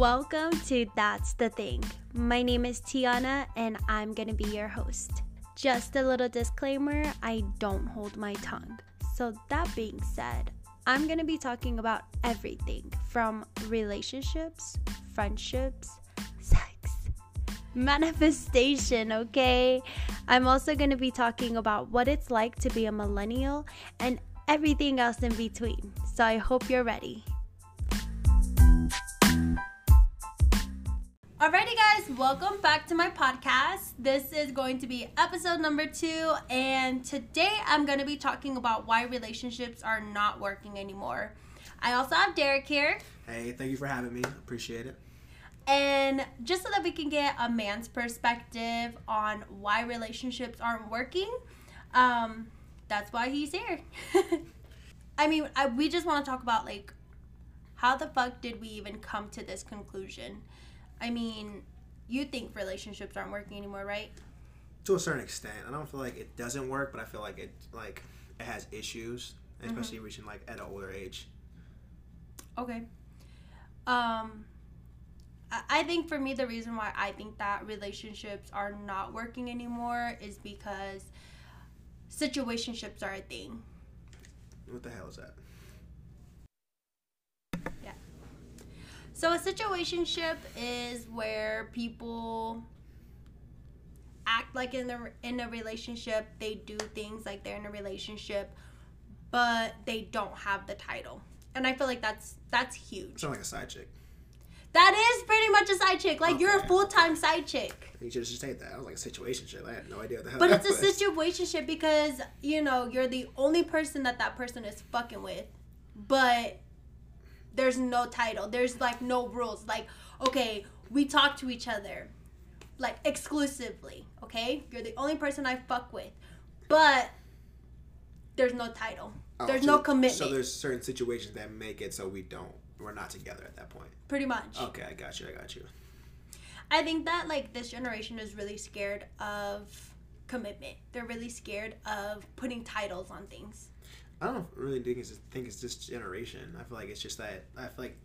Welcome to That's the Thing. My name is Tiana and I'm gonna be your host. Just a little disclaimer I don't hold my tongue. So, that being said, I'm gonna be talking about everything from relationships, friendships, sex, manifestation, okay? I'm also gonna be talking about what it's like to be a millennial and everything else in between. So, I hope you're ready. Alrighty, guys, welcome back to my podcast. This is going to be episode number two, and today I'm going to be talking about why relationships are not working anymore. I also have Derrick here. Hey, thank you for having me. Appreciate it. And just so that we can get a man's perspective on why relationships aren't working, um, that's why he's here. I mean, I, we just want to talk about like how the fuck did we even come to this conclusion? I mean, you think relationships aren't working anymore, right? To a certain extent, I don't feel like it doesn't work, but I feel like it like it has issues, especially mm-hmm. reaching like at an older age. Okay. Um, I think for me, the reason why I think that relationships are not working anymore is because situationships are a thing. What the hell is that? So a situationship is where people act like in a in a relationship, they do things like they're in a relationship, but they don't have the title. And I feel like that's that's huge. Sound like a side chick. That is pretty much a side chick. Like okay. you're a full time side chick. You should just say that. I was like a situation ship. I had no idea what the hell. But it's was. a situation ship because you know you're the only person that that person is fucking with, but there's no title. There's like no rules. Like, okay, we talk to each other like exclusively, okay? You're the only person I fuck with. But there's no title. Oh, there's so, no commitment. So there's certain situations that make it so we don't we're not together at that point. Pretty much. Okay, I got you. I got you. I think that like this generation is really scared of commitment. They're really scared of putting titles on things. I don't really think it's think it's this generation. I feel like it's just that I feel like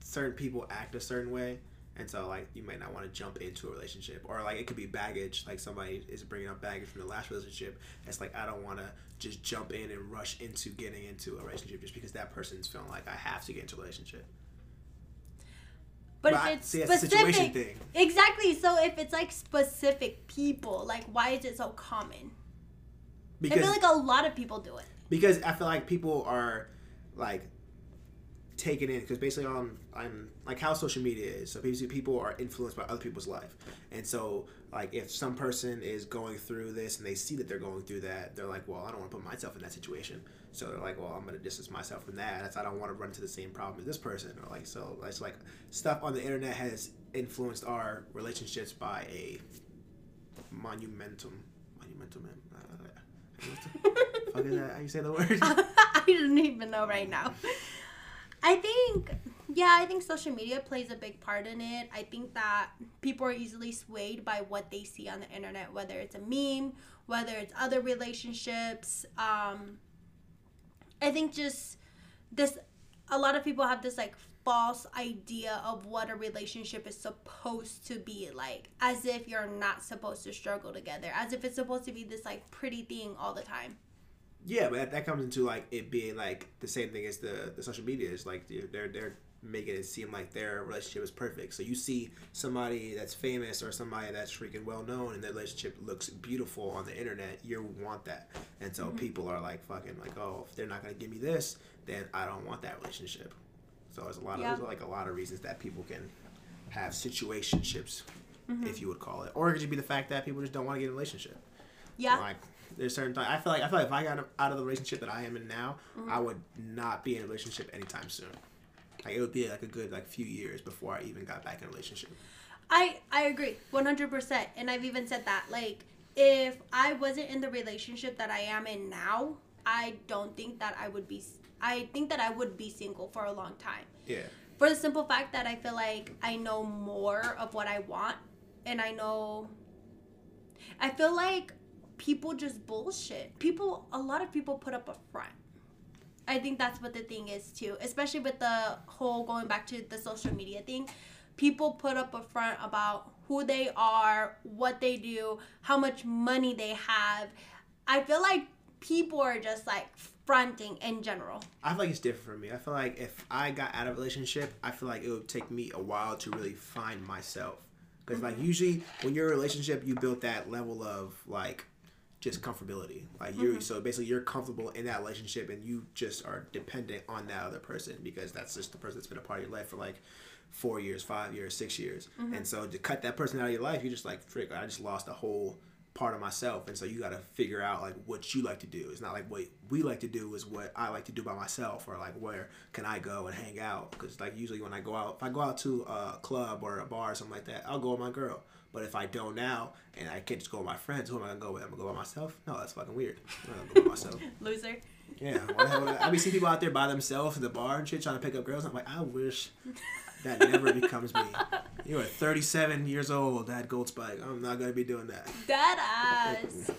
certain people act a certain way, and so like you might not want to jump into a relationship, or like it could be baggage. Like somebody is bringing up baggage from the last relationship. It's like I don't want to just jump in and rush into getting into a relationship just because that person's feeling like I have to get into a relationship. But, but if it's see, specific, exactly. So if it's like specific people, like why is it so common? Because I feel like a lot of people do it because I feel like people are like taken in because basically on I'm like how social media is. So basically people are influenced by other people's life, and so like if some person is going through this and they see that they're going through that, they're like, well, I don't want to put myself in that situation. So they're like, well, I'm gonna distance myself from that. That's I don't want to run into the same problem as this person. Or like so it's like stuff on the internet has influenced our relationships by a monumentum monumentum fuck is that? How you say the word? I don't even know right now. I think, yeah, I think social media plays a big part in it. I think that people are easily swayed by what they see on the internet, whether it's a meme, whether it's other relationships. Um, I think just this, a lot of people have this like false idea of what a relationship is supposed to be like as if you're not supposed to struggle together as if it's supposed to be this like pretty thing all the time. Yeah but that, that comes into like it being like the same thing as the the social media is like they're they're making it seem like their relationship is perfect. So you see somebody that's famous or somebody that's freaking well known and their relationship looks beautiful on the internet you want that. And so mm-hmm. people are like fucking like oh if they're not gonna give me this then i don't want that relationship so there's a lot of there's like a lot of reasons that people can have situationships, mm-hmm. if you would call it, or it could just be the fact that people just don't want to get in a relationship. Yeah. Like there's certain times I feel like I feel like if I got out of the relationship that I am in now, mm-hmm. I would not be in a relationship anytime soon. Like it would be like a good like few years before I even got back in a relationship. I I agree 100% and I've even said that like if I wasn't in the relationship that I am in now, I don't think that I would be I think that I would be single for a long time. Yeah. For the simple fact that I feel like I know more of what I want and I know I feel like people just bullshit. People a lot of people put up a front. I think that's what the thing is too, especially with the whole going back to the social media thing. people put up a front about who they are, what they do, how much money they have. I feel like people are just like fronting in general. I feel like it's different for me. I feel like if I got out of a relationship, I feel like it would take me a while to really find myself. Because like mm-hmm. usually when you're in a relationship, you build that level of like just comfortability. Like you, are mm-hmm. so basically you're comfortable in that relationship, and you just are dependent on that other person because that's just the person that's been a part of your life for like four years, five years, six years. Mm-hmm. And so to cut that person out of your life, you're just like, frick, I just lost a whole part of myself. And so you got to figure out like what you like to do. It's not like what we like to do is what I like to do by myself or like where can I go and hang out? Because like usually when I go out, if I go out to a club or a bar or something like that, I'll go with my girl. But if I don't now and I can't just go with my friends, who am I gonna go with? I'm gonna go by myself? No, that's fucking weird. I'm gonna go by myself. Loser. Yeah, why the hell would I, I be seeing people out there by themselves at the bar and shit trying to pick up girls. I'm like, I wish that never becomes me. You are 37 years old, that gold spike. I'm not gonna be doing that. That ass.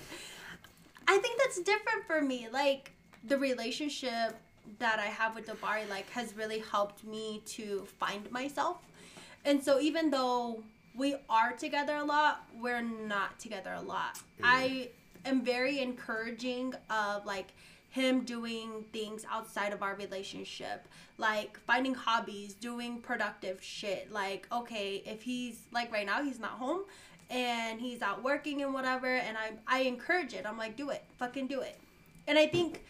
I think that's different for me. Like the relationship that I have with Dabari like has really helped me to find myself. And so even though we are together a lot, we're not together a lot. Mm-hmm. I am very encouraging of like him doing things outside of our relationship, like finding hobbies, doing productive shit. Like, okay, if he's like right now, he's not home and he's out working and whatever, and I I encourage it. I'm like, do it, fucking do it. And I think,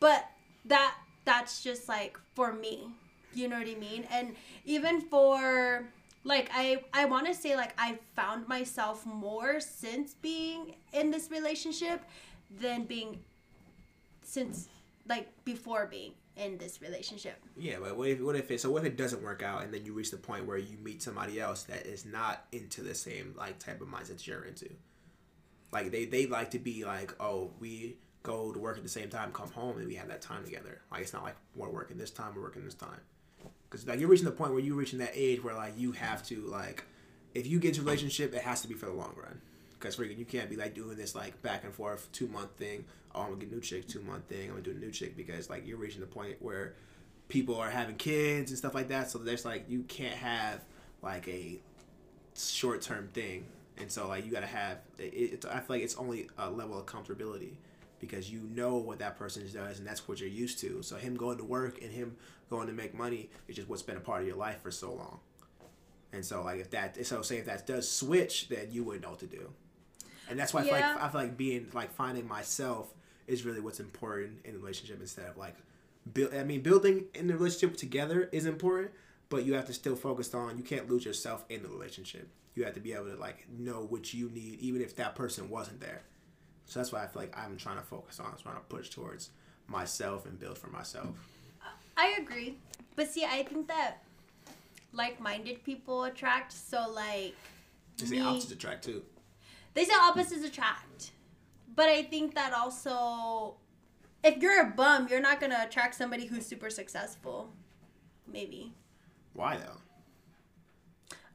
but that that's just like for me, you know what I mean? And even for like I I want to say like I found myself more since being in this relationship than being since like before being in this relationship. Yeah, but what if what if it so what if it doesn't work out and then you reach the point where you meet somebody else that is not into the same like type of mindset you're into? Like they they like to be like, oh, we go to work at the same time, come home, and we have that time together. Like it's not like we're working this time, we're working this time. Because like you're reaching the point where you're reaching that age where like you have to like, if you get into a relationship, it has to be for the long run. Because freaking you can't be like doing this like back and forth two month thing. Oh, I'm gonna get a new chick. Two month thing. I'm gonna do a new chick because like you're reaching the point where people are having kids and stuff like that. So there's like you can't have like a short term thing. And so like you gotta have it, it. I feel like it's only a level of comfortability because you know what that person does and that's what you're used to. So him going to work and him going to make money is just what's been a part of your life for so long. And so like if that so say if that does switch, then you wouldn't know what to do. And that's why I feel like I feel like being like finding myself is really what's important in a relationship instead of like build I mean building in the relationship together is important, but you have to still focus on you can't lose yourself in the relationship. You have to be able to like know what you need even if that person wasn't there. So that's why I feel like I'm trying to focus on, I'm trying to push towards myself and build for myself. I agree. But see, I think that like-minded people attract. So like It's the me- opposite attract too. They say opposites attract. But I think that also if you're a bum, you're not going to attract somebody who's super successful. Maybe. Why though?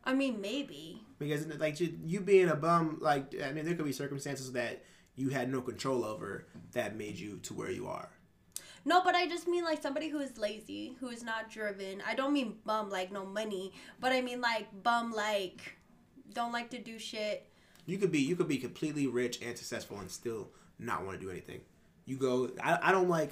I mean, maybe. Because like you, you being a bum, like I mean, there could be circumstances that you had no control over that made you to where you are. No, but I just mean like somebody who is lazy, who is not driven. I don't mean bum like no money, but I mean like bum like don't like to do shit. You could be you could be completely rich and successful and still not want to do anything. You go. I, I don't like.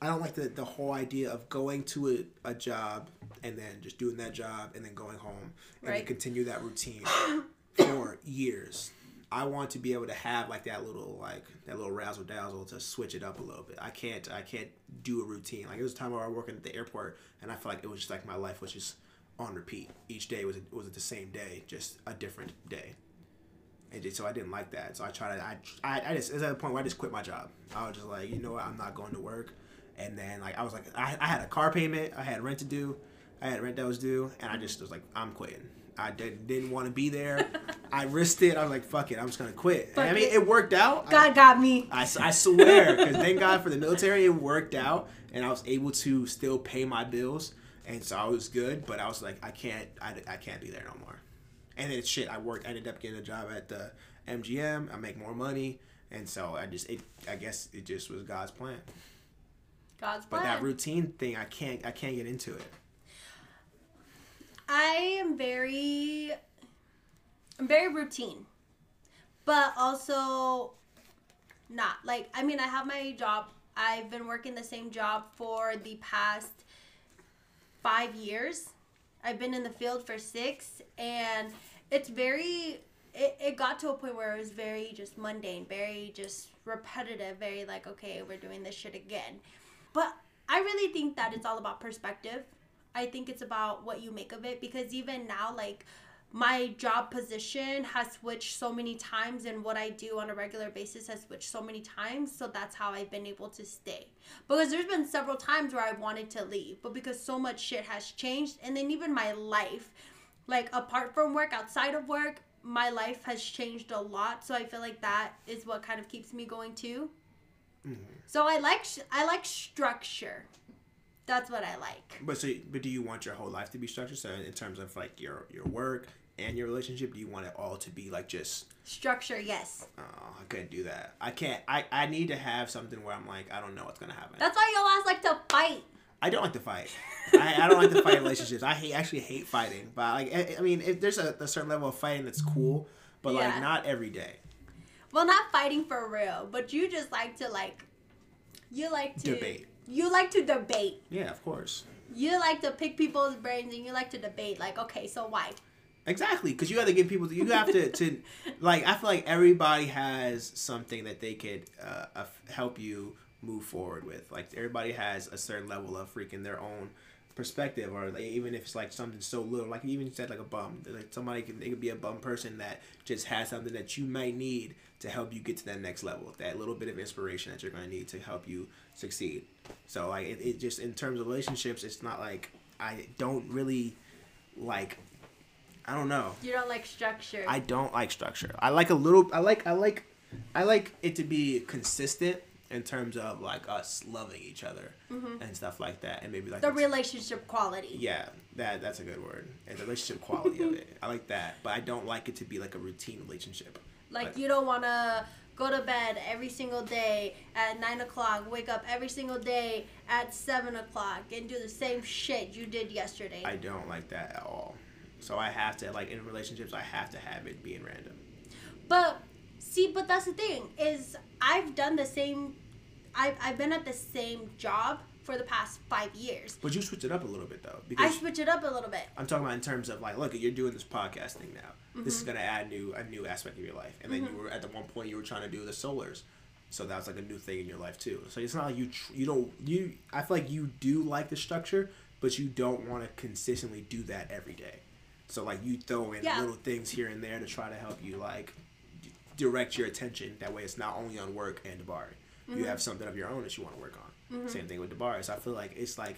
I don't like the, the whole idea of going to a, a job and then just doing that job and then going home and then continue that routine for years. I want to be able to have like that little like that little razzle dazzle to switch it up a little bit. I can't I can't do a routine. Like it was a time where I was working at the airport and I felt like it was just like my life was just on repeat. Each day was was the same day, just a different day. And so I didn't like that. So I tried to I I, I just it was at a point where I just quit my job. I was just like, you know what, I'm not going to work. And then like I was like I, I had a car payment, I had rent to do, I had rent that was due, and I just was like, I'm quitting. I did, didn't want to be there. I risked it. I was like, fuck it, I'm just gonna quit. And I mean, it. worked out. I- God got me. I, I swear, because thank God for the military, it worked out, and I was able to still pay my bills, and so I was good. But I was like, I can't, I, I can't be there no more. And then shit, I worked. I ended up getting a job at the MGM. I make more money, and so I just, it, I guess it just was God's plan. God's plan. But that routine thing, I can't, I can't get into it. I am very I'm very routine. But also not. Like I mean I have my job. I've been working the same job for the past 5 years. I've been in the field for 6 and it's very it, it got to a point where it was very just mundane, very just repetitive, very like, okay, we're doing this shit again. But I really think that it's all about perspective. I think it's about what you make of it because even now, like, my job position has switched so many times and what I do on a regular basis has switched so many times so that's how I've been able to stay. Because there's been several times where I wanted to leave, but because so much shit has changed and then even my life like apart from work, outside of work, my life has changed a lot. So I feel like that is what kind of keeps me going too. Mm-hmm. So I like I like structure. That's what I like. But so, but do you want your whole life to be structured? So in terms of like your your work and your relationship, do you want it all to be like just structure? Yes. Oh, I couldn't do that. I can't. I I need to have something where I'm like I don't know what's gonna happen. That's why y'all like to fight. I don't like to fight. I, I, don't like to fight relationships. I hate actually hate fighting. But like I, I mean, if there's a, a, certain level of fighting that's cool, but yeah. like not every day. Well, not fighting for real, but you just like to like, you like to debate. You like to debate. Yeah, of course. You like to pick people's brains and you like to debate. Like, okay, so why? Exactly, because you have to give people. You have to to like. I feel like everybody has something that they could uh, help you move forward with. Like everybody has a certain level of freaking their own perspective, or like, even if it's like something so little, like you even said like a bum. Like somebody can it could be a bum person that just has something that you might need to help you get to that next level. That little bit of inspiration that you're going to need to help you succeed. So like it, it just in terms of relationships, it's not like I don't really like I don't know. You don't like structure. I don't like structure. I like a little. I like. I like. I like it to be consistent in terms of like us loving each other mm-hmm. and stuff like that, and maybe like the relationship quality. Yeah, that that's a good word. And the relationship quality of it, I like that, but I don't like it to be like a routine relationship. Like, like you don't want to go to bed every single day at nine o'clock, wake up every single day at seven o'clock, and do the same shit you did yesterday. I don't like that at all. So I have to like in relationships, I have to have it being random. But See, but that's the thing is I've done the same. I've I've been at the same job for the past five years. But you switch it up a little bit though. Because I switch it up a little bit. I'm talking about in terms of like, look, you're doing this podcast thing now. Mm-hmm. This is mm-hmm. gonna add new a new aspect of your life. And then mm-hmm. you were at the one point you were trying to do the solars. So that was like a new thing in your life too. So it's not like you tr- you don't you I feel like you do like the structure, but you don't want to consistently do that every day. So like you throw in yeah. little things here and there to try to help you like direct your attention. That way, it's not only on work and Dabari. Mm-hmm. You have something of your own that you want to work on. Mm-hmm. Same thing with Dabari. So I feel like it's like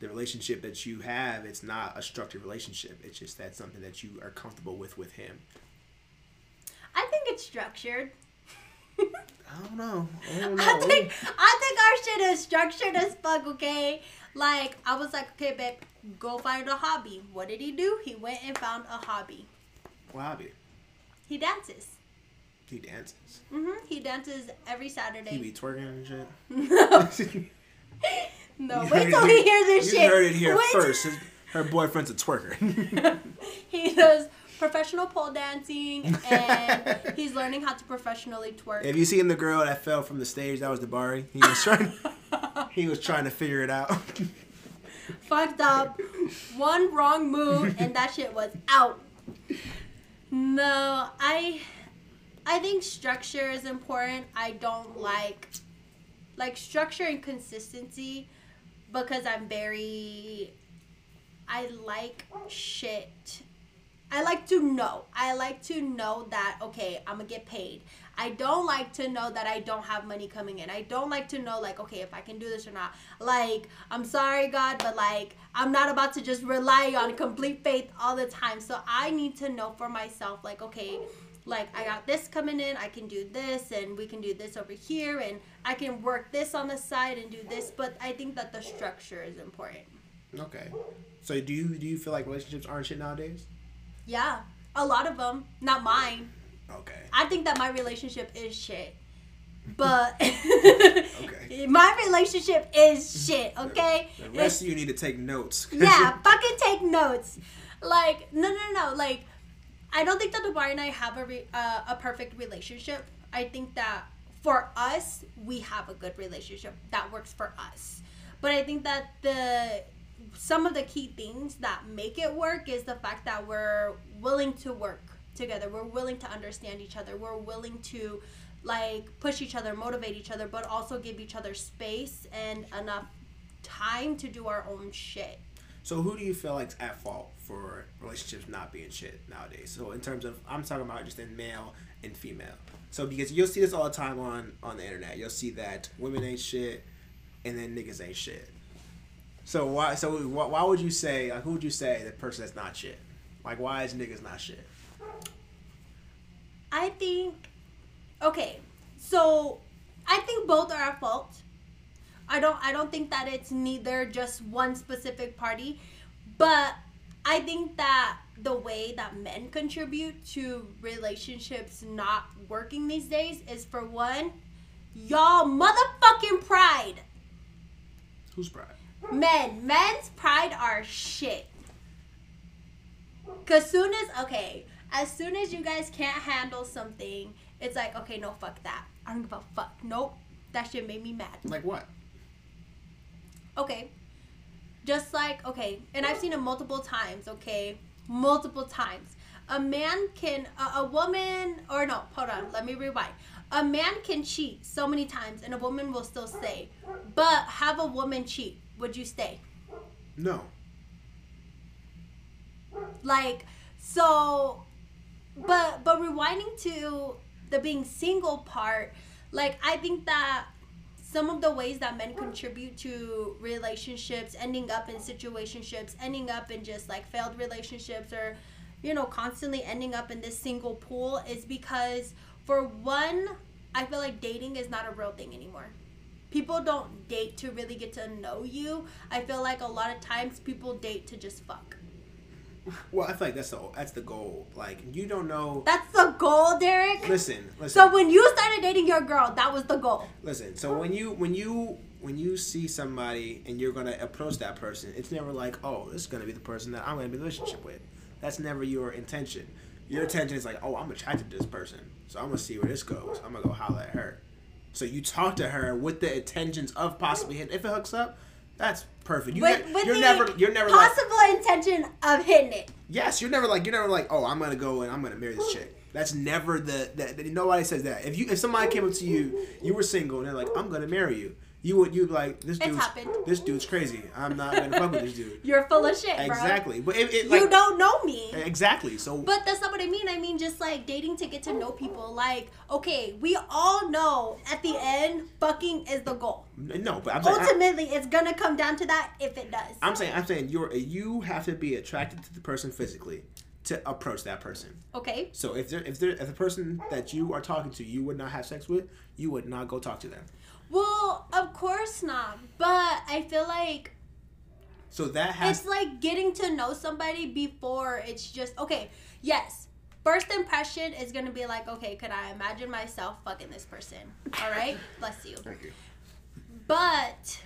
the relationship that you have. It's not a structured relationship. It's just that something that you are comfortable with with him. I think it's structured. I don't know. I, don't know. I think I think our shit is structured as fuck. Okay, like I was like, okay, babe, go find a hobby. What did he do? He went and found a hobby. What hobby? He dances. He dances. Mhm. He dances every Saturday. He be twerking and shit. No. no. Wait till he hears this you shit. You heard it here Wait first. His, her boyfriend's a twerker. he does professional pole dancing and he's learning how to professionally twerk. Have you seen the girl that fell from the stage? That was Dabari. He was trying. he was trying to figure it out. Fucked up. One wrong move and that shit was out. No, I I think structure is important. I don't like like structure and consistency because I'm very I like shit. I like to know. I like to know that okay, I'm gonna get paid. I don't like to know that I don't have money coming in. I don't like to know like okay, if I can do this or not. Like, I'm sorry God, but like I'm not about to just rely on complete faith all the time. So I need to know for myself like okay, like I got this coming in, I can do this and we can do this over here and I can work this on the side and do this, but I think that the structure is important. Okay. So do you do you feel like relationships aren't shit nowadays? Yeah. A lot of them, not mine. Okay. I think that my relationship is shit. But okay. my relationship is shit, okay? The, rest it's, of you need to take notes. yeah, fucking take notes. like no no no like I don't think that Dabari and I have a re- uh, a perfect relationship. I think that for us we have a good relationship that works for us. But I think that the some of the key things that make it work is the fact that we're willing to work together. We're willing to understand each other. We're willing to like push each other, motivate each other, but also give each other space and enough time to do our own shit. So who do you feel like's at fault for relationships not being shit nowadays? So in terms of I'm talking about just in male and female. So because you'll see this all the time on on the internet. You'll see that women ain't shit and then niggas ain't shit. So why so why, why would you say like who would you say the person that's not shit? Like why is niggas not shit? I think okay. So I think both are at fault. I don't I don't think that it's neither just one specific party, but I think that the way that men contribute to relationships not working these days is for one, y'all motherfucking pride. Who's pride? Men, men's pride are shit. Cause soon as okay, as soon as you guys can't handle something, it's like okay, no, fuck that. I don't give a fuck. Nope, that shit made me mad. Like what? Okay, just like okay, and I've seen it multiple times. Okay, multiple times. A man can, a, a woman, or no, hold on, let me rewind. A man can cheat so many times, and a woman will still stay. But have a woman cheat, would you stay? No. like so but but rewinding to the being single part like i think that some of the ways that men contribute to relationships ending up in situationships ending up in just like failed relationships or you know constantly ending up in this single pool is because for one i feel like dating is not a real thing anymore. People don't date to really get to know you. I feel like a lot of times people date to just fuck Well, I feel like that's the that's the goal. Like you don't know. That's the goal, Derrick. Listen, listen. So when you started dating your girl, that was the goal. Listen, so when you when you when you see somebody and you're gonna approach that person, it's never like, oh, this is gonna be the person that I'm gonna be in a relationship with. That's never your intention. Your intention is like, oh, I'm attracted to this person, so I'm gonna see where this goes. I'm gonna go holler at her. So you talk to her with the intentions of possibly hitting. If it hooks up, that's perfect. You With, ne- with you're the never you're never like possible intention of hitting it. yes, you're never like you're never like oh I'm gonna go and I'm gonna marry this chick. That's never the that nobody says that. If you if somebody came up to you, you were single and they're like I'm gonna marry you, you would you'd be like this It's dude's happened. this dude's crazy. I'm not gonna fuck with this dude. You're full of shit, bro. Exactly, but it, it You don't know me. exactly. So But that's not what I mean. I mean just like dating to get to know people. Like, okay, we all know at the end, fucking is the goal. no, but I'm saying Ultimately, it's gonna come down to that if it does. I'm saying I'm saying you're you have to be attracted to the person physically to approach that person. Okay. So if there if there if the person that you are talking to you would not have sex with, you would not go talk to them. Well, of course not. But I feel like So that has it's like getting to know somebody before it's just okay yes first impression is gonna be like okay could i imagine myself fucking this person all right bless you Thank you. but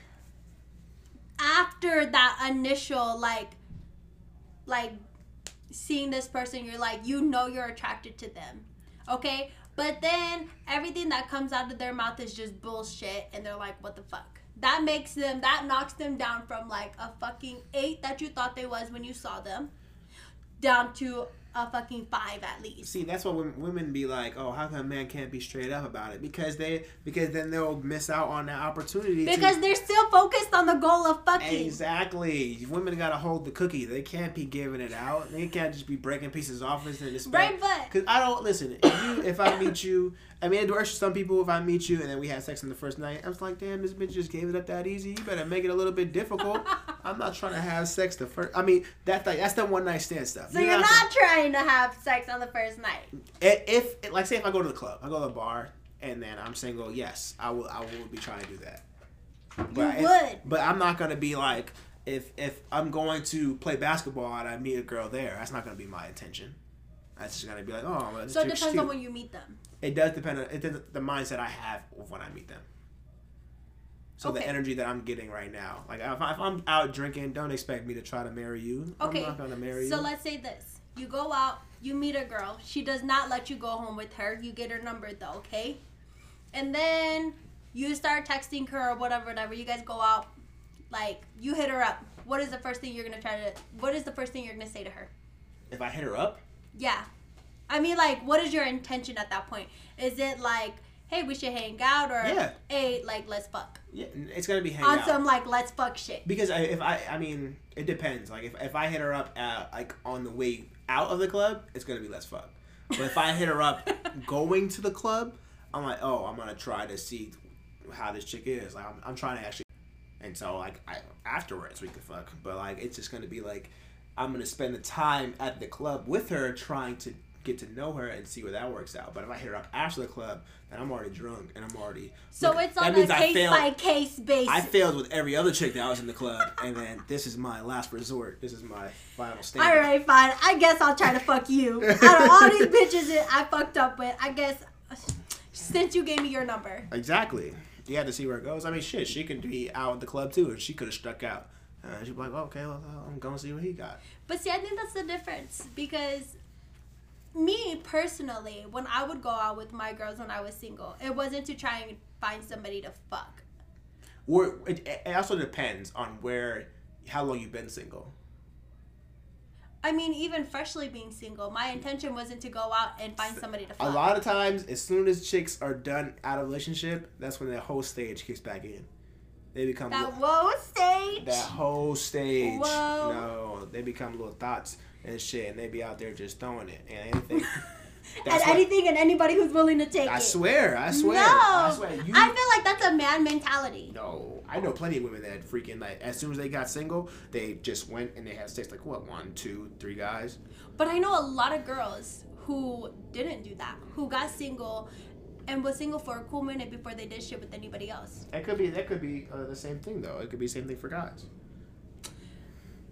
after that initial like like seeing this person you're like you know you're attracted to them okay but then everything that comes out of their mouth is just bullshit and they're like what the fuck? That makes them that knocks them down from like a fucking eight that you thought they was when you saw them down to a fucking five at least See, that's what women, women be like. Oh, how come a man can't be straight up about it? Because they, because then they'll miss out on that opportunity. because to, they're still focused on the goal of fucking exactly, women gotta hold the cookie. They can't be giving it out. They can't just be breaking pieces off and just right but Because I don't listen. If you, if I meet you, I mean, it works for some people. If I meet you and then we had sex on the first night, I was like, damn, this bitch just gave it up that easy. You better make it a little bit difficult. I'm not trying to have sex the first. I mean, that's like that's the one night stand stuff. So you're not trying to have sex on the first night. if, if like say if I go to the club, I go to the bar, and then I'm single. Yes, I will. I will be trying to do that. But if- would. but I'm not gonna be like if if I'm going to play basketball and I meet a girl there. That's not gonna be my intention. That's just gonna be like, oh, well, So it depends cute. on when you meet them. It does depend on it, does- the mindset I have of when I meet them. So Okay. the energy that I'm getting right now, like if, I, if I'm out drinking, don't expect me to try to marry you. Okay. I'm not gonna marry So you. let's say this. You go out, you meet a girl. She does not let you go home with her. You get her number though, okay? And then you start texting her or whatever, whatever. You guys go out, like you hit her up. What is the first thing you're gonna try to? What is the first thing you're gonna say to her? if I hit her up, Yeah, I mean, like, what is your intention at that point? Is it like, hey, we should hang out, or Yeah. hey, like, let's fuck yeah, it's gonna be hang out. on out. some like let's fuck shit? Because I, if I, I mean, it depends. Like if, if I hit her up at, like on the way out of the club, it's gonna be less fun. But if I hit her up going to the club, I'm like, oh, I'm gonna try to see how this chick is. Like I'm, I'm trying to actually, and so like I, afterwards we could fuck. But like it's just gonna be like I'm gonna spend the time at the club with her trying to get to know her and see where that works out. But if I hit her up after the club, then I'm already drunk and I'm already. So look, it's that on a I case failed- by case basis. I failed with every other chick that I was in the club, and then this is my last resort. This is my final stand. All right, fine. I guess I'll try to fuck you. Out of all these bitches that I fucked up with, I guess since you gave me your number. Exactly. You have to see where it goes. I mean, shit, she could be out at the club too, and she could have struck out. Uh, she'd be like, okay, well, I'm going to see what he got. But see, I think that's the difference because me personally, when I would go out with my girls when I was single, it wasn't to try and find somebody to fuck. Or it, it also depends on where, how long you've been single. I mean, even freshly being single, my intention wasn't to go out and find somebody to fuck. A lot of times, as soon as chicks are done out of relationship, that's when that whole stage kicks back in. They become that little- whoa stage. that whole stage. Whoa. No, they become little thoughts and shit, and they be out there just throwing it and anything. and anything and anybody who's willing to take I it. swear, I swear, no, I swear. You, I feel like that's a man mentality. no, I know plenty of women that freaking like as soon as they got single, they just went and they had sex like what one, two, three guys. But I know a lot of girls who didn't do that, who got single and was single for a cool minute before they did shit with anybody else. That could be that could be uh, the same thing though. It could be the same thing for guys.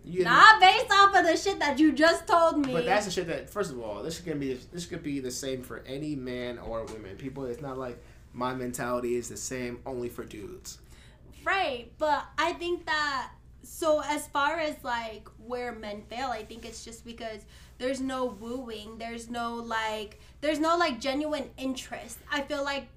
You Not based off of the shit that you just told me. But that's the shit that first of all, this can be this could be the same for any man or woman. People, it's not like my mentality is the same only for dudes. right. But I think that so as far as like where men fail, I think it's just because there's no wooing, there's no like there's no like genuine interest. I feel like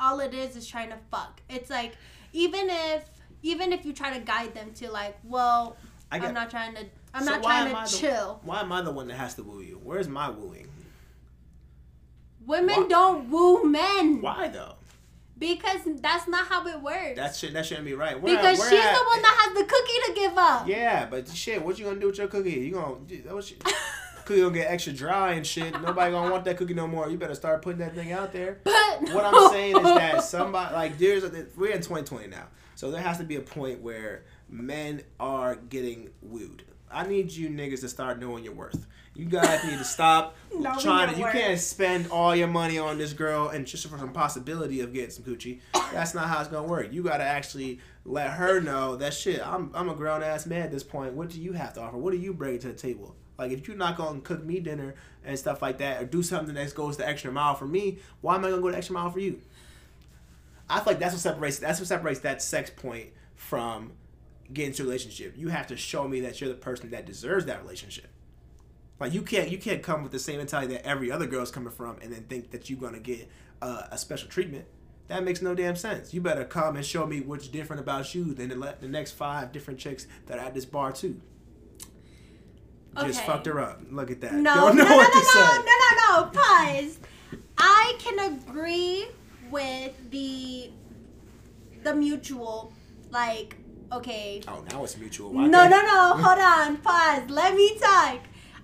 all it is is trying to fuck. It's like even if even if you try to guide them to like, well, I I'm not trying to I'm So not trying am to the- chill. Why am I the one that has to woo you? Where's my wooing? Women Why- don't woo men Why though? Because that's not how it works. That shit that shouldn't be right. Where- because where she's at- the one that has the cookie to give up. Yeah, but shit, what you gonna do with your cookie? You gonna that was cookie gonna get extra dry and shit. Nobody gonna want that cookie no more. You better start putting that thing out there. But What I'm saying is that somebody like there's a, we're in 2020 now, so there has to be a point where men are getting wooed. I need you niggas to start knowing your worth. You guys need to stop Knowing trying to. You can't spend all your money on this girl and just for some possibility of getting some coochie. That's not how it's gonna work. You gotta actually let her know that shit. I'm I'm a grown ass man at this point. What do you have to offer? What do you bring to the table? Like if you're not gonna cook me dinner and stuff like that, or do something that goes the extra mile for me, why am I gonna go the extra mile for you? I feel like that's what separates that's what separates that sex point from getting into a relationship. You have to show me that you're the person that deserves that relationship. Like you can't you can't come with the same mentality that every other girl's coming from and then think that you're gonna get uh, a special treatment. That makes no damn sense. You better come and show me what's different about you than the, the next five different chicks that are at this bar too. Just fucked her up. Look at that. no, Don't know no, no, what no, to say. no, no, no, no. Pause. I can agree with the the mutual, like, okay, Oh, now it's mutual. No, Why no, can't- no. Hold on. Pause. Let me talk.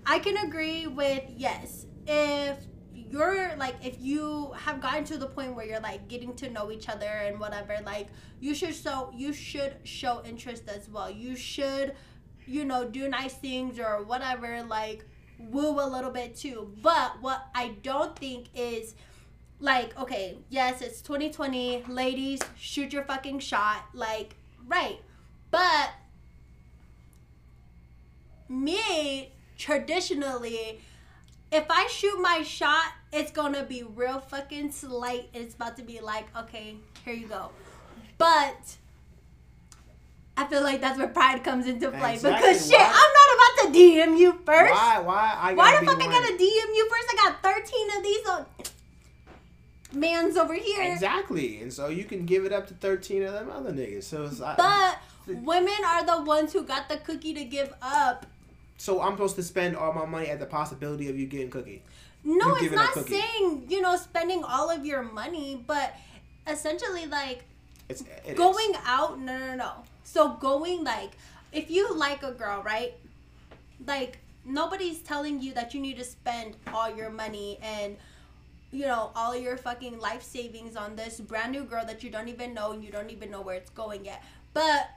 I can agree with yes. If you're like, if you have gotten to the point where you're like getting to know each other and whatever, like you should show you should show interest as well. You should, you know, do nice things or whatever. Like woo a little bit too. But what I don't think is like okay yes it's 2020 ladies shoot your fucking shot like right but me traditionally if i shoot my shot it's gonna be real fucking slight it's about to be like okay here you go but I feel like that's where pride comes into play Exactly. because shit, Why- I'm not about to DM you first. Why? Why? I Why the fuck I gotta DM you first? I got 13 of these on man's over here. Exactly, and so you can give it up to thirteen of them other niggas. So it's But women are the ones who got the cookie to give up. So I'm supposed to spend all my money at the possibility of you getting cookie. No, it's not saying, you know, spending all of your money, but essentially like It's it is. going out no no no so going like if you like a girl right like nobody's telling you that you need to spend all your money and you know all your fucking life savings on this brand new girl that you don't even know and you don't even know where it's going yet but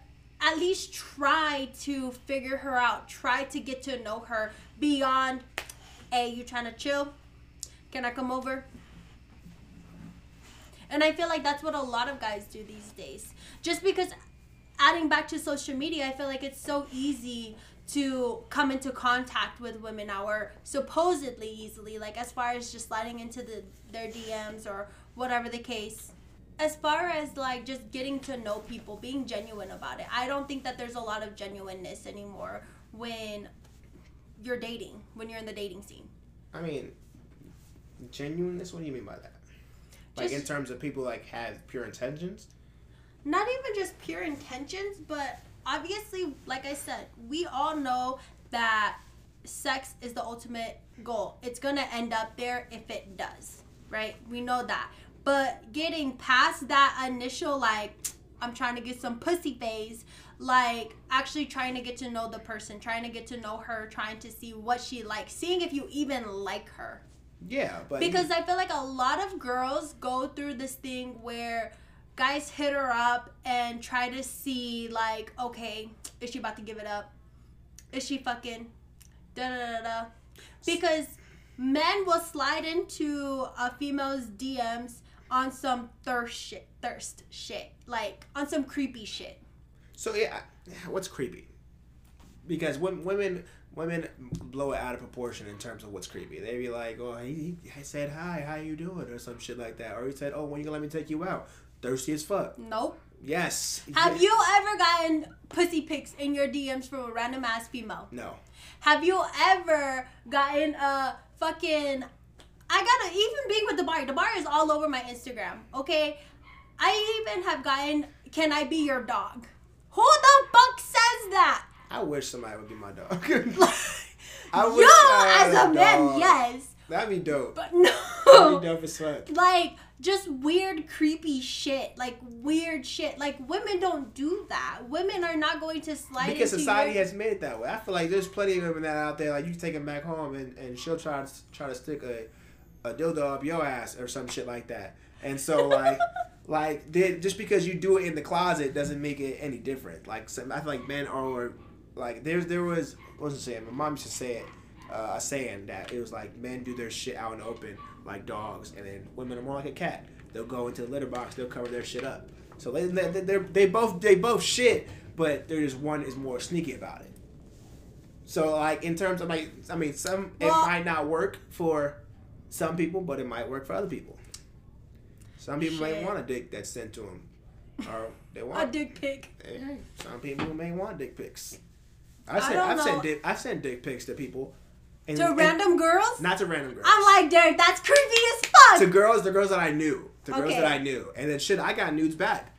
at least try to figure her out try to get to know her beyond hey you trying to chill can i come over and I feel like that's what a lot of guys do these days. Just because adding back to social media, I feel like it's so easy to come into contact with women now or supposedly easily like as far as just sliding into the their DMs or whatever the case. As far as like just getting to know people, being genuine about it. I don't think that there's a lot of genuineness anymore when you're dating, when you're in the dating scene. I mean, genuineness. What do you mean by that? Like in terms of people like have pure intentions. not even just pure intentions, but obviously, like I said, we all know that sex is the ultimate goal. It's gonna end up there if it does, right? We know that. But getting past that initial, like, I'm trying to get some pussy phase, like, actually trying to get to know the person, trying to get to know her, trying to see what she likes, seeing if you even like her Yeah, but because I feel like a lot of girls go through this thing where guys hit her up and try to see like, okay, is she about to give it up? Is she fucking da da da da? Because men will slide into a female's DMs on some thirst shit, thirst shit, like on some creepy shit. So yeah, what's creepy? Because when women women blow it out of proportion in terms of what's creepy. They be like, "Oh, he, he said hi, how you doing?" or some shit like that, or he said, "Oh, when you gonna let me take you out?" Thirsty as fuck. Nope. Yes. Have you ever gotten pussy pics in your DMs from a random ass female? No. Have you ever gotten a fucking? I gotta even being with the bar. The bar is all over my Instagram. Okay, I even have gotten. Can I be your dog? Who the fuck says that? I wish somebody would be my dog. I Yo, wish I as had a man, dog. yes, That'd be dope. but That'd be no. dope as fuck. like just weird, creepy shit. Like weird shit. Like women don't do that. Women are not going to slide Because into society your- has made it that way. I feel like there's plenty of women that out there like you take them back home and, and she'll try to try to stick a, a dildo up your ass or some shit like that. And so like like they, just because you do it in the closet doesn't make it any different. Like some, I feel like men are like there's there was what was I saying? My mom used to say it. Uh, a saying that it was like men do their shit out in the open like dogs, and then women are more like a cat. They'll go into the litter box, they'll cover their shit up. So they they they they both they both shit, but there's one is more sneaky about it. So like in terms of like I mean some it might not work for some people, but it might work for other people. Some people may Shit. want a dick that's sent to them, or they want a dick pic. Some people may want dick pics. I I sent I've sent dick I've sent dick pics to people. And, To and- random girls. not to random girls. I'm like, Derrick, that's creepy as fuck. to girls, the girls that I knew, the girls that I knew, and then shit, I got nudes back.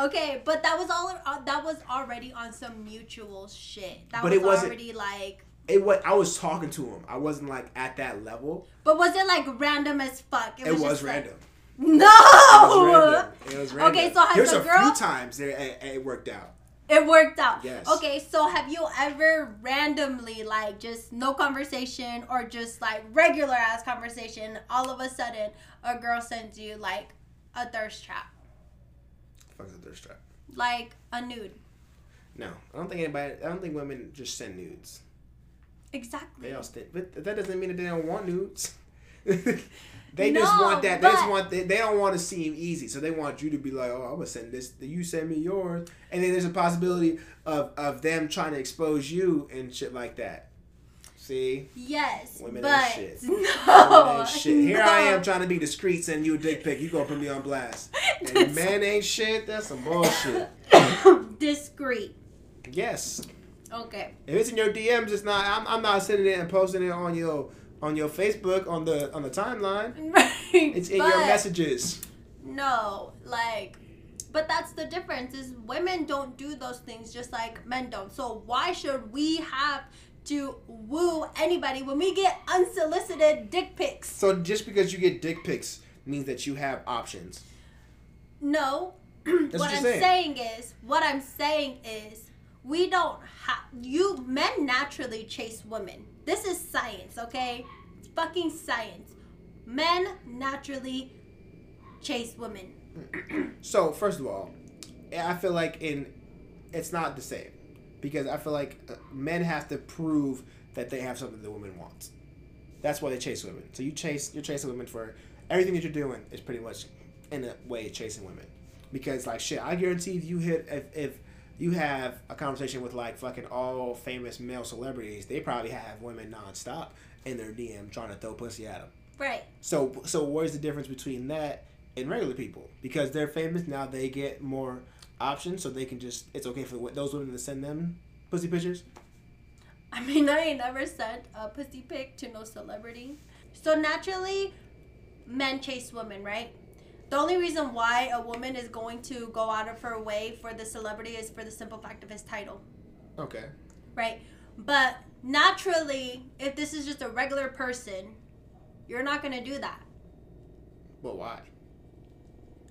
Okay, but that was all. Uh, that was already on some mutual shit. That But was it wasn't- already like. It was I was talking to him. I wasn't like at that level. But was it like random as fuck? It was, just like- random. no. It was random. It was random. Okay, so has There's the a girl- few times there it, it worked out. It worked out. Yes. Okay, so have you ever randomly, like, just no conversation or just like regular ass conversation, all of a sudden a girl sends you like a thirst trap, Fuck's a thirst trap. like a nude? No, I don't think anybody. I don't think women just send nudes. Exactly. They all stay, but that doesn't mean that they don't want nudes. they just want that. They just want. They, they don't want to seem easy, so they want you to be like, "Oh, I'm gonna send this. You send me yours," and then there's a possibility of of them trying to expose you and shit like that. See, Yes, Women ain't shit. no. Women ain't shit. Here I am trying to be discreet, sending you a dick pic. You gonna put me on blast? And man ain't shit. That's some bullshit. discreet. Yes. Okay. If it's in your DMs, it's not. I'm, I'm not sending it and posting it on your on your Facebook on the on the timeline. Right. It's in your messages. No, like, but that's the difference. Is women don't do those things just like men don't. So why should we have to woo anybody when we get unsolicited dick pics? So just because you get dick pics means that you have options. No. What what I'm saying. saying. is, what I'm saying is, we don't have you. Men naturally chase women. This is science, okay? It's fucking science. Men naturally chase women. So first of all, I feel like in it's not the same because I feel like uh, men have to prove that they have something the woman wants. That's why they chase women. So you chase you're chasing women for everything that you're doing is pretty much in a way chasing women because like shit. I guarantee if you hit if if you have a conversation with like fucking all famous male celebrities, they probably have women nonstop in their DM trying to throw pussy at them. Right. So so where's the difference between that and regular people? Because they're famous now, they get more options, so they can just it's okay for those women to send them pussy pictures. I mean, I ain't never sent a pussy pic to no celebrity. So naturally, men chase women, right? The only reason why a woman is going to go out of her way for the celebrity is for the simple fact of his title, Okay. right? But naturally, if this is just a regular person, you're not gonna do that But why?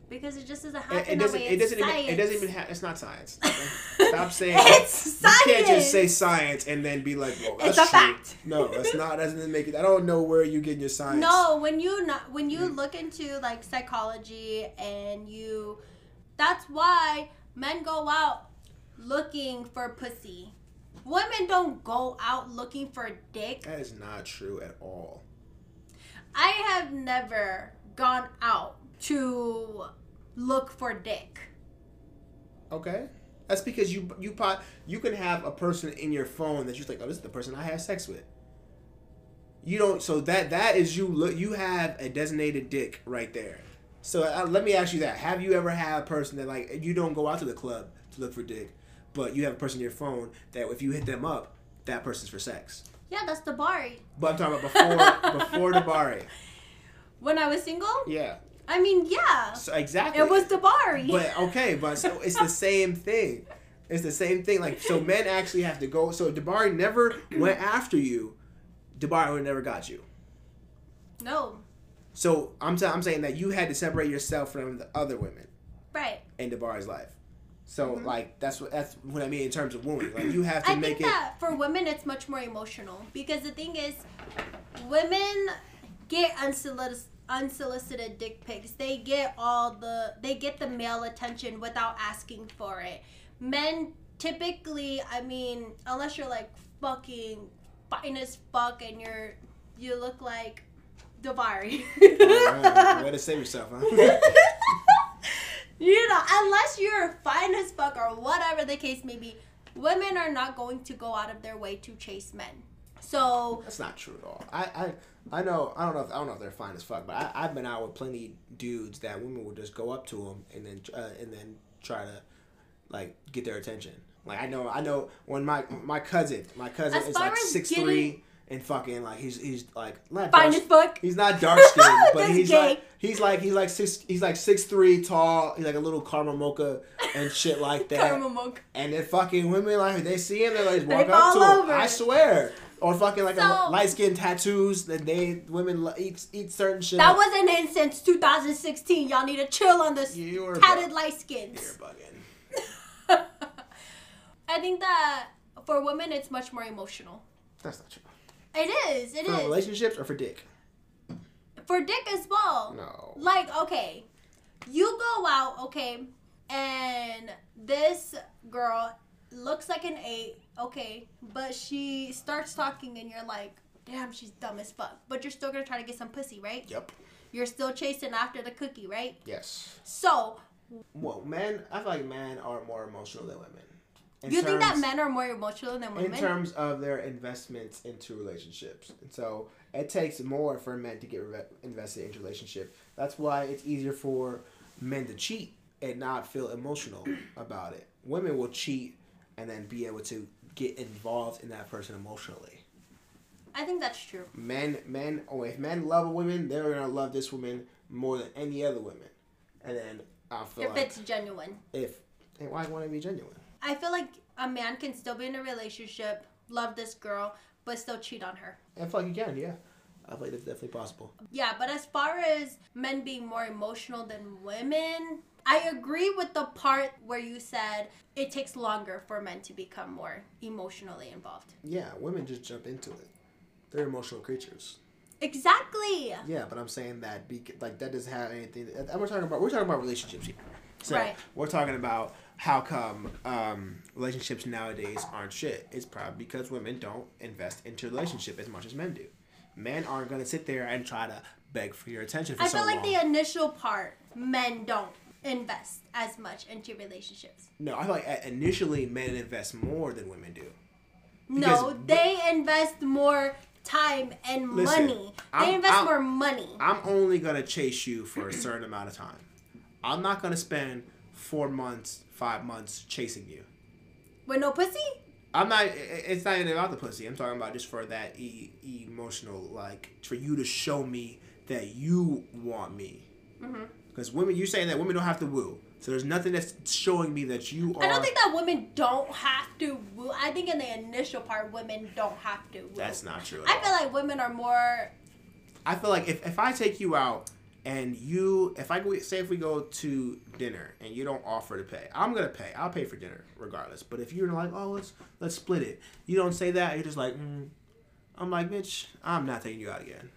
because it just doesn't It, happen it that doesn't. It doesn't even. It doesn't even. have it's not science. Stop saying. It's You can't just say science. and then be like, "Well, It's that's a true." fact. No, that's not. That doesn't make it. I don't know where you getting your science. No, when you not when you Mm. look into like psychology and you that's why men go out looking for pussy. Women don't go out looking for dick. that is not true at all. I have never gone out to look for dick. Okay. That's because you you pot you can have a person in your phone that you're just like, oh, this is the person I had sex with. You don't. So that that is you look. You have a designated dick right there. So uh, let me ask you that: Have you ever had a person that like you don't go out to the club to look for dick, but you have a person in your phone that if you hit them up, that person's for sex. Yeah, that's Dabari. But I'm talking about before before the bar. When I was single, Yeah. I mean, yeah, So exactly. it was Dabari. But okay, but so it's the same thing. It's the same thing. Like so, men actually have to go. So Dabari never went after you. Dabari would never got you. no, So I'm i I'm saying that you had to separate yourself from the other women right. in Dabari's life. So Mhm. like that's what that's what I mean in terms of women. Like you have to I make think it. that for women it's much more emotional because the thing is, women get unsolicited unsolicited dick pics. They get all the they get the male attention without asking for it. Men typically, I mean, unless you're like fucking fine as fuck and you're you look like Dabari. Way to save yourself, huh? you know, unless you're fine as fuck or whatever the case may be, women are not going to go out of their way to chase men. So That's not true at all. I, I I know I don't know if I don't know if they're fine as fuck, but I, I've been out with plenty dudes that women would just go up to them and then uh, and then try to like get their attention. Like I know I know when my my cousin my cousin As is like six getting- three and fucking like he's he's like not fine dark, as fuck. he's not dark skinned but he's gay. like he's like he's like six he's like six three tall he's like a little caramel mocha and shit like that Caramel mocha. and then fucking women like they see him, they like They walk up to him. over I swear. Or fucking like So- a light skin tattoos that they women eat eat certain shit. That wasn't in since 2016. Y'all need to chill on this tatted light You're skins. bugging. I think that for women it's much more emotional. That's not true. It is. It For is. relationships or for dick? For dick as well. No. Like, okay, you go out, okay, and this girl looks like an eight, okay, but she starts talking and you're like, damn, she's dumb as fuck. But you're still gonna try to get some pussy, right? Yep. You're still chasing after the cookie, right? Yes. So, Well, men. I feel like men are more emotional than women. In you think that men are more emotional than women? in terms of their investments into relationships. And so it takes more for men to get re- invested into relationship. That's why it's easier for men to cheat and not feel emotional about it. Women will cheat and then be able to get involved in that person emotionally. I think that's true. Men, men, oh, if men love a woman, they're gonna love this woman more than any other woman. And then I feel If like it's genuine. if and why want to be genuine? I feel like a man can still be in a relationship, love this girl, but still cheat on her. I feel like you can, yeah. I feel like that's definitely possible. Yeah, but as far as men being more emotional than women, I agree with the part where you said it takes longer for men to become more emotionally involved. Yeah, women just jump into it. They're emotional creatures. Exactly. Yeah, but I'm saying that be, like that doesn't have anything. And we're talking about we're talking about relationships here. So Right. we're talking about how come um, relationships nowadays aren't shit. It's probably because women don't invest into relationship as much as men do. Men aren't gonna sit there and try to beg for your attention for I so feel like long. the initial part, men don't invest as much into relationships. no, I feel like uh, initially men invest more than women do. No, they invest more time and Listen, money. They I'm- invest I'm- more money. I'm only gonna chase you for a certain amount of time. I'm not gonna spend four months, five months chasing you. With no pussy? I'm not. It's not even about the pussy. I'm talking about just for that e- emotional, like for you to show me that you want me. Mm-hmm. Because women, you're saying that women don't have to woo. So there's nothing that's showing me that you are. I don't think that women don't have to woo. I think in the initial part, women don't have to woo. that's not true. I all. feel like women are more. I feel like if, if I take you out and you, if I go, say if we go to dinner and you don't offer to pay, I'm gonna pay. I'll pay for dinner regardless. But if you're like, oh, let's let's split it, you don't say that. You're just like, mm. I'm like, bitch, I'm not taking you out again.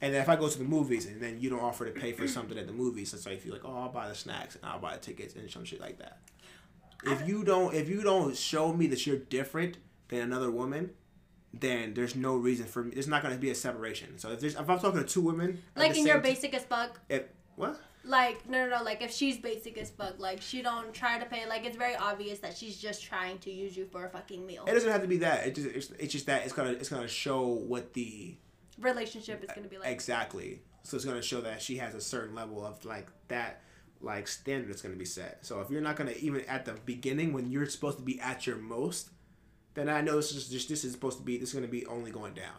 And then if I go to the movies and then you don't offer to pay for something at the movies, so if you're like, oh, I'll buy the snacks and I'll buy the tickets and some shit like that. If you don't, if you don't show me that you're different than another woman, then there's no reason for me. There's not going to be a separation. So if there's, if I'm talking to two women, Like in your basic as fuck. if what? Like, no, no, no. Like, if she's basic as fuck, like, she don't try to pay. Like, it's very obvious that she's just trying to use you for a fucking meal. It doesn't have to be that. It just it's, it's just that it's gonna it's gonna show what the Relationship is gonna be like. exactly. So it's gonna show that she has a certain level of like that like standard that's gonna be set. So if you're not gonna even at the beginning when you're supposed to be at your most, then I know this is just this is supposed to be this is gonna be only going down,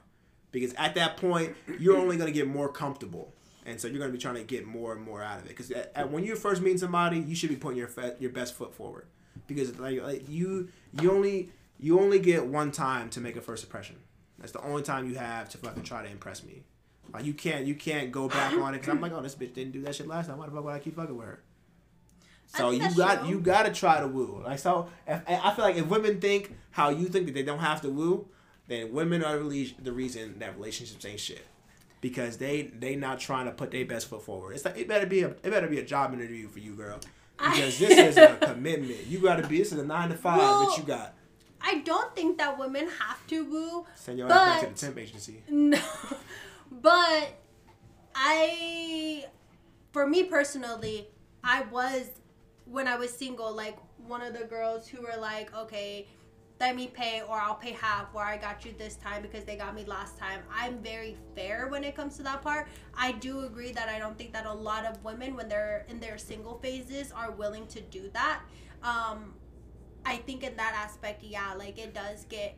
because at that point you're only gonna get more comfortable. And so you're gonna be trying to get more and more out of it. Because at, at, when you first meet somebody, you should be putting your fe- your best foot forward. Because like, like you you only you only get one time to make a first impression. That's the only time you have to fucking try to impress me. Like you can't you can't go back on it because I'm like, oh, this bitch didn't do that shit last time. Why the fuck would I keep fucking with her? So you got true. you got to try to woo. Like so, if, I feel like if women think how you think that they don't have to woo, then women are really the reason that relationships ain't shit. Because they they not trying to put their best foot forward. It's like it better be a it better be a job interview for you, girl. Because this is a commitment. You got to be. This is a nine to five Well, that you got. I don't think that women have to woo. Send your ass back to but- the temp agency. No, but I, for me personally, I was when I was single, like one of the girls who were like, okay, let me pay or I'll pay half or I got you this time because they got me last time. I'm very fair when it comes to that part. I do agree that I don't think that a lot of women when they're in their single phases are willing to do that. Um I think in that aspect, yeah, like it does get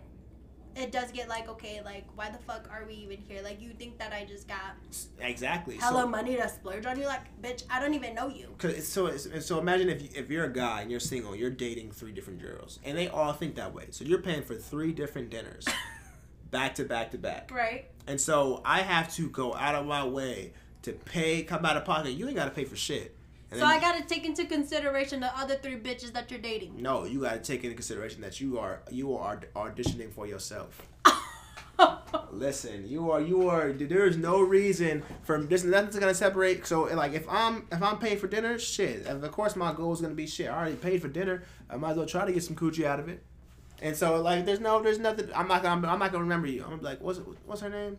it does get like okay, like why the fuck are we even here? Like you think that I just got Exactly. hello So- money to splurge on you? Like, bitch, I don't even know you. Cause it's so it's, so imagine if you, if you're a guy and you're single, you're dating three different girls, and they all think that way. So you're paying for three different dinners, back to back to back. Right? And so I have to go out of my way to pay, come out of pocket. You ain't got to pay for shit. And So I gotta take into consideration the other three bitches that you're dating. no, you got to take into consideration that you are you are auditioning for yourself. Listen, you are you are. There's no reason for this. Nothing's gonna separate. So like, if I'm if I'm paying for dinner, shit. Of course, my goal is gonna be shit. I already paid for dinner. I might as well try to get some coochie out of it. And so like, there's no, there's nothing. I'm not gonna, I'm not gonna remember you. I'm gonna be like, what's what's her name?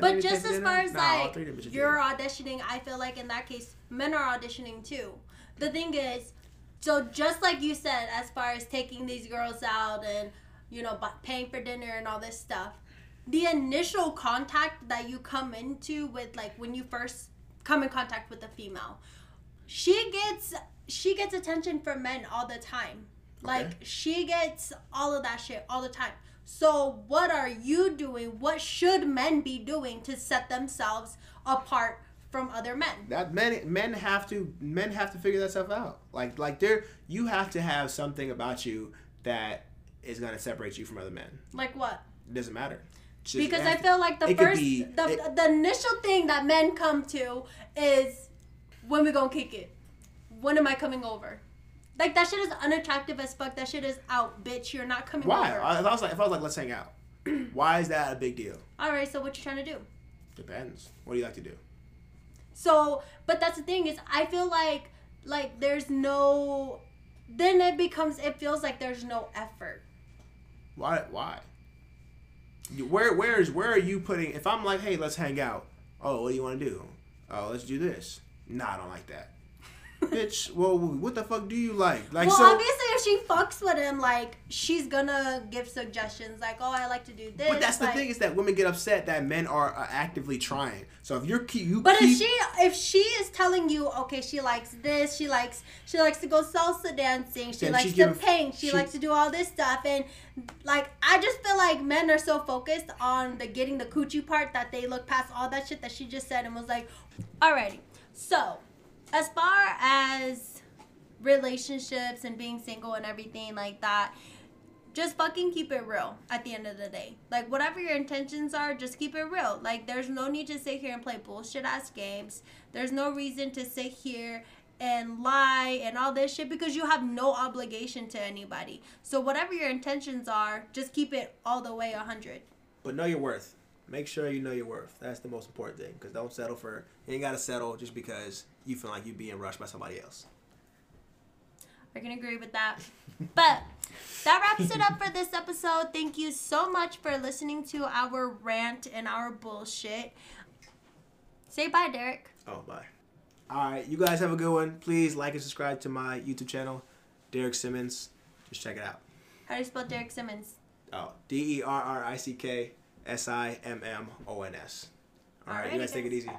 But just as far as like three of them bitches you're auditioning, I feel like in that case, men are auditioning too. The thing is, so just like you said, as far as taking these girls out and you know paying for dinner and all this stuff, the initial contact that you come into with like when you first come in contact with a female, she gets she gets attention from men all the time. Like Okay. she gets all of that shit all the time. So what are you doing? What should men be doing to set themselves apart from other men? That men men have to men have to figure that stuff out. Like like there you have to have something about you that is gonna separate you from other men. Like what? It doesn't matter. Just Because I feel like the first be- the, it- the initial thing that men come to is when we gonna kick it? When am I coming over? Like that shit is unattractive as fuck. That shit is out, bitch. You're not coming why? over. I- If I was like if I was like let's hang out, why is that a big deal? All right, so what you trying to do? Depends. What do you like to do? So, but that's the thing is, I feel like like there's no. Then it becomes. It feels like there's no effort. Why? Why? Where? Where is? Where are you putting? If I'm like, hey, let's hang out. Oh, what do you want to do? Oh, let's do this. Nah, I don't like that. Bitch, well, what the fuck do you like? Like, well, so. obviously, if she fucks with him, like she's gonna give suggestions, like, "Oh, I like to do this." But that's the thing is that women get upset that men are uh, actively trying. So if you're keep you But keep, if she if she is telling you, okay, she likes this, she likes she likes to go salsa dancing, she likes she to give- paint, she, she- likes to do all this stuff, and like I just feel like men are so focused on the getting the coochie part that they look past all that shit that she just said and was like, alrighty. So, as far as relationships and being single and everything like that, just fucking keep it real at the end of the day. Like whatever your intentions are, just keep it real. Like there's no need to sit here and play bullshit ass games. There's no reason to sit here and lie and all this shit because you have no obligation to anybody. So whatever your intentions are, just keep it all the way 100. but know your worth. Make sure you know your worth. That's the most important thing. Because don't settle for. You ain't gotta settle just because you feel like you're being rushed by somebody else. I can agree with that. But that wraps it up for this episode. Thank you so much for listening to our rant and our bullshit. Say bye, Derrick. Oh, bye. All right, you guys have a good one. Please like and subscribe to my YouTube channel, Derrick Simmons. Just check it out. How do you spell Derrick Simmons? Oh, D E R R I C K S I M M O N S. All right, you guys take it easy.